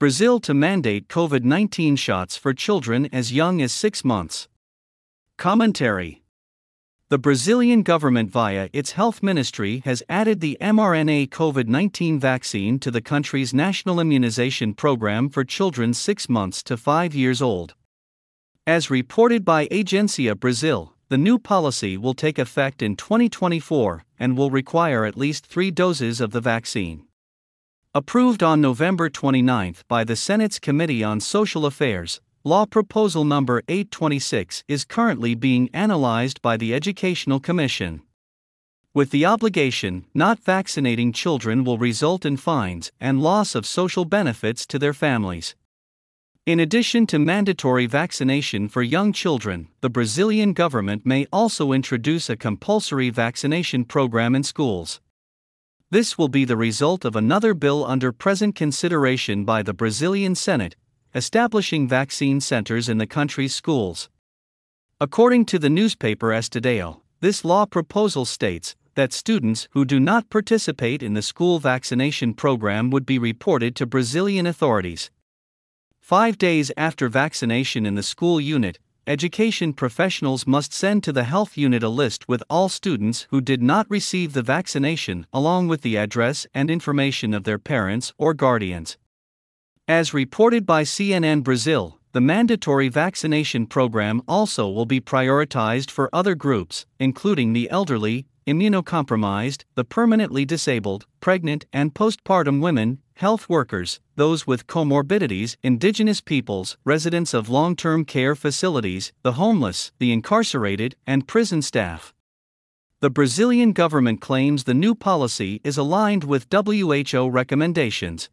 Brazil to mandate COVID 19 shots for children as young as six months. Commentary The Brazilian government, via its health ministry, has added the mRNA COVID 19 vaccine to the country's national immunization program for children six months to five years old. As reported by Agência Brasil, the new policy will take effect in 2024 and will require at least three doses of the vaccine. Approved on November 29 by the Senate's Committee on Social Affairs, Law Proposal Number 826 is currently being analyzed by the Educational Commission. With the obligation, not vaccinating children will result in fines and loss of social benefits to their families. In addition to mandatory vaccination for young children, the Brazilian government may also introduce a compulsory vaccination program in schools. This will be the result of another bill under present consideration by the Brazilian Senate, establishing vaccine centers in the country's schools. According to the newspaper Estadão, this law proposal states that students who do not participate in the school vaccination program would be reported to Brazilian authorities. Five days after vaccination in the school unit, education professionals must send to the health unit a list with all students who did not receive the vaccination, along with the address and information of their parents or guardians. As reported by CNN Brazil, the mandatory vaccination program also will be prioritized for other groups, including the elderly, immunocompromised, the permanently disabled, pregnant and postpartum women, health workers, those with comorbidities, indigenous peoples, residents of long term care facilities, the homeless, the incarcerated, and prison staff. The Brazilian government claims the new policy is aligned with WHO recommendations.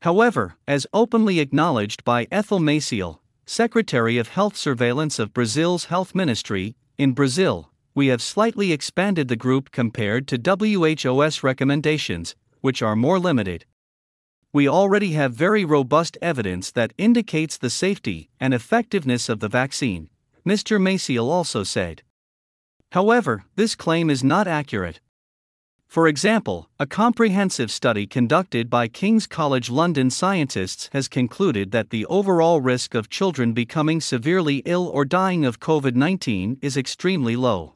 However, as openly acknowledged by Ethel Maciel, Secretary of Health Surveillance of Brazil's Health Ministry, in Brazil, we have slightly expanded the group compared to WHO's recommendations, which are more limited. We already have very robust evidence that indicates the safety and effectiveness of the vaccine, Mr. Maciel also said. However, this claim is not accurate. For example, a comprehensive study conducted by King's College London scientists has concluded that the overall risk of children becoming severely ill or dying of COVID 19 is extremely low.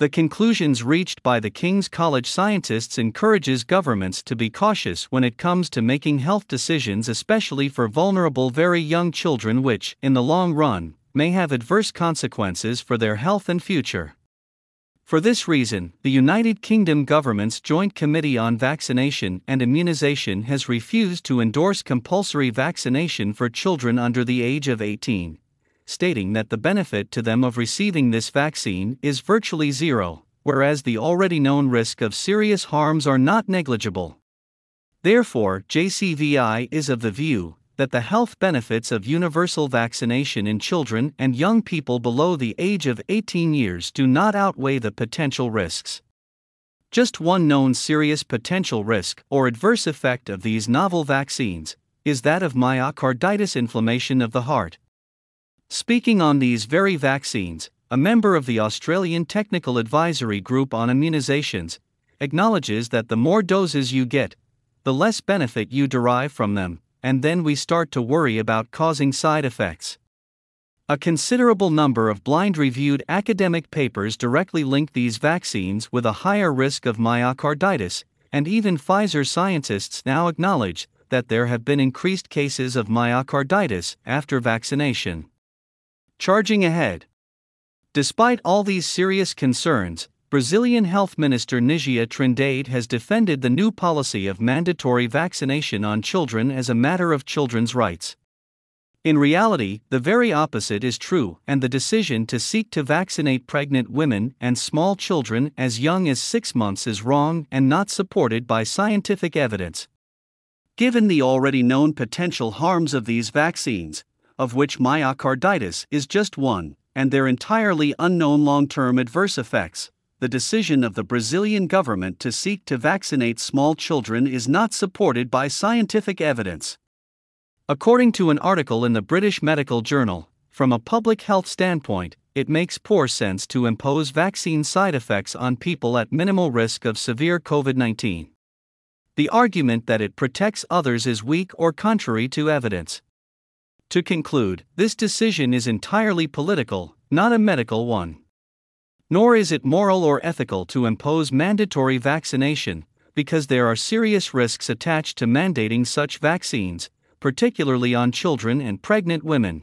The conclusions reached by the King's College scientists encourages governments to be cautious when it comes to making health decisions especially for vulnerable very young children which, in the long run, may have adverse consequences for their health and future. For this reason, the United Kingdom government's Joint Committee on Vaccination and Immunization has refused to endorse compulsory vaccination for children under the age of 18 stating that the benefit to them of receiving this vaccine is virtually zero, whereas the already known risk of serious harms are not negligible. Therefore, JCVI is of the view that the health benefits of universal vaccination in children and young people below the age of 18 years do not outweigh the potential risks. Just one known serious potential risk or adverse effect of these novel vaccines is that of myocarditis inflammation of the heart, Speaking on these very vaccines, a member of the Australian Technical Advisory Group on Immunizations acknowledges that the more doses you get, the less benefit you derive from them, and then we start to worry about causing side effects. A considerable number of blind reviewed academic papers directly link these vaccines with a higher risk of myocarditis, and even Pfizer scientists now acknowledge that there have been increased cases of myocarditis after vaccination. Charging ahead. Despite all these serious concerns, Brazilian Health Minister Nísia Trindade has defended the new policy of mandatory vaccination on children as a matter of children's rights. In reality, the very opposite is true, and the decision to seek to vaccinate pregnant women and small children as young as six months is wrong and not supported by scientific evidence. Given the already known potential harms of these vaccines, of which myocarditis is just one, and their entirely unknown long term adverse effects, the decision of the Brazilian government to seek to vaccinate small children is not supported by scientific evidence. According to an article in the British Medical Journal, from a public health standpoint, it makes poor sense to impose vaccine side effects on people at minimal risk of severe COVID 19. The argument that it protects others is weak or contrary to evidence. To conclude, this decision is entirely political, not a medical one. Nor is it moral or ethical to impose mandatory vaccination, because there are serious risks attached to mandating such vaccines, particularly on children and pregnant women.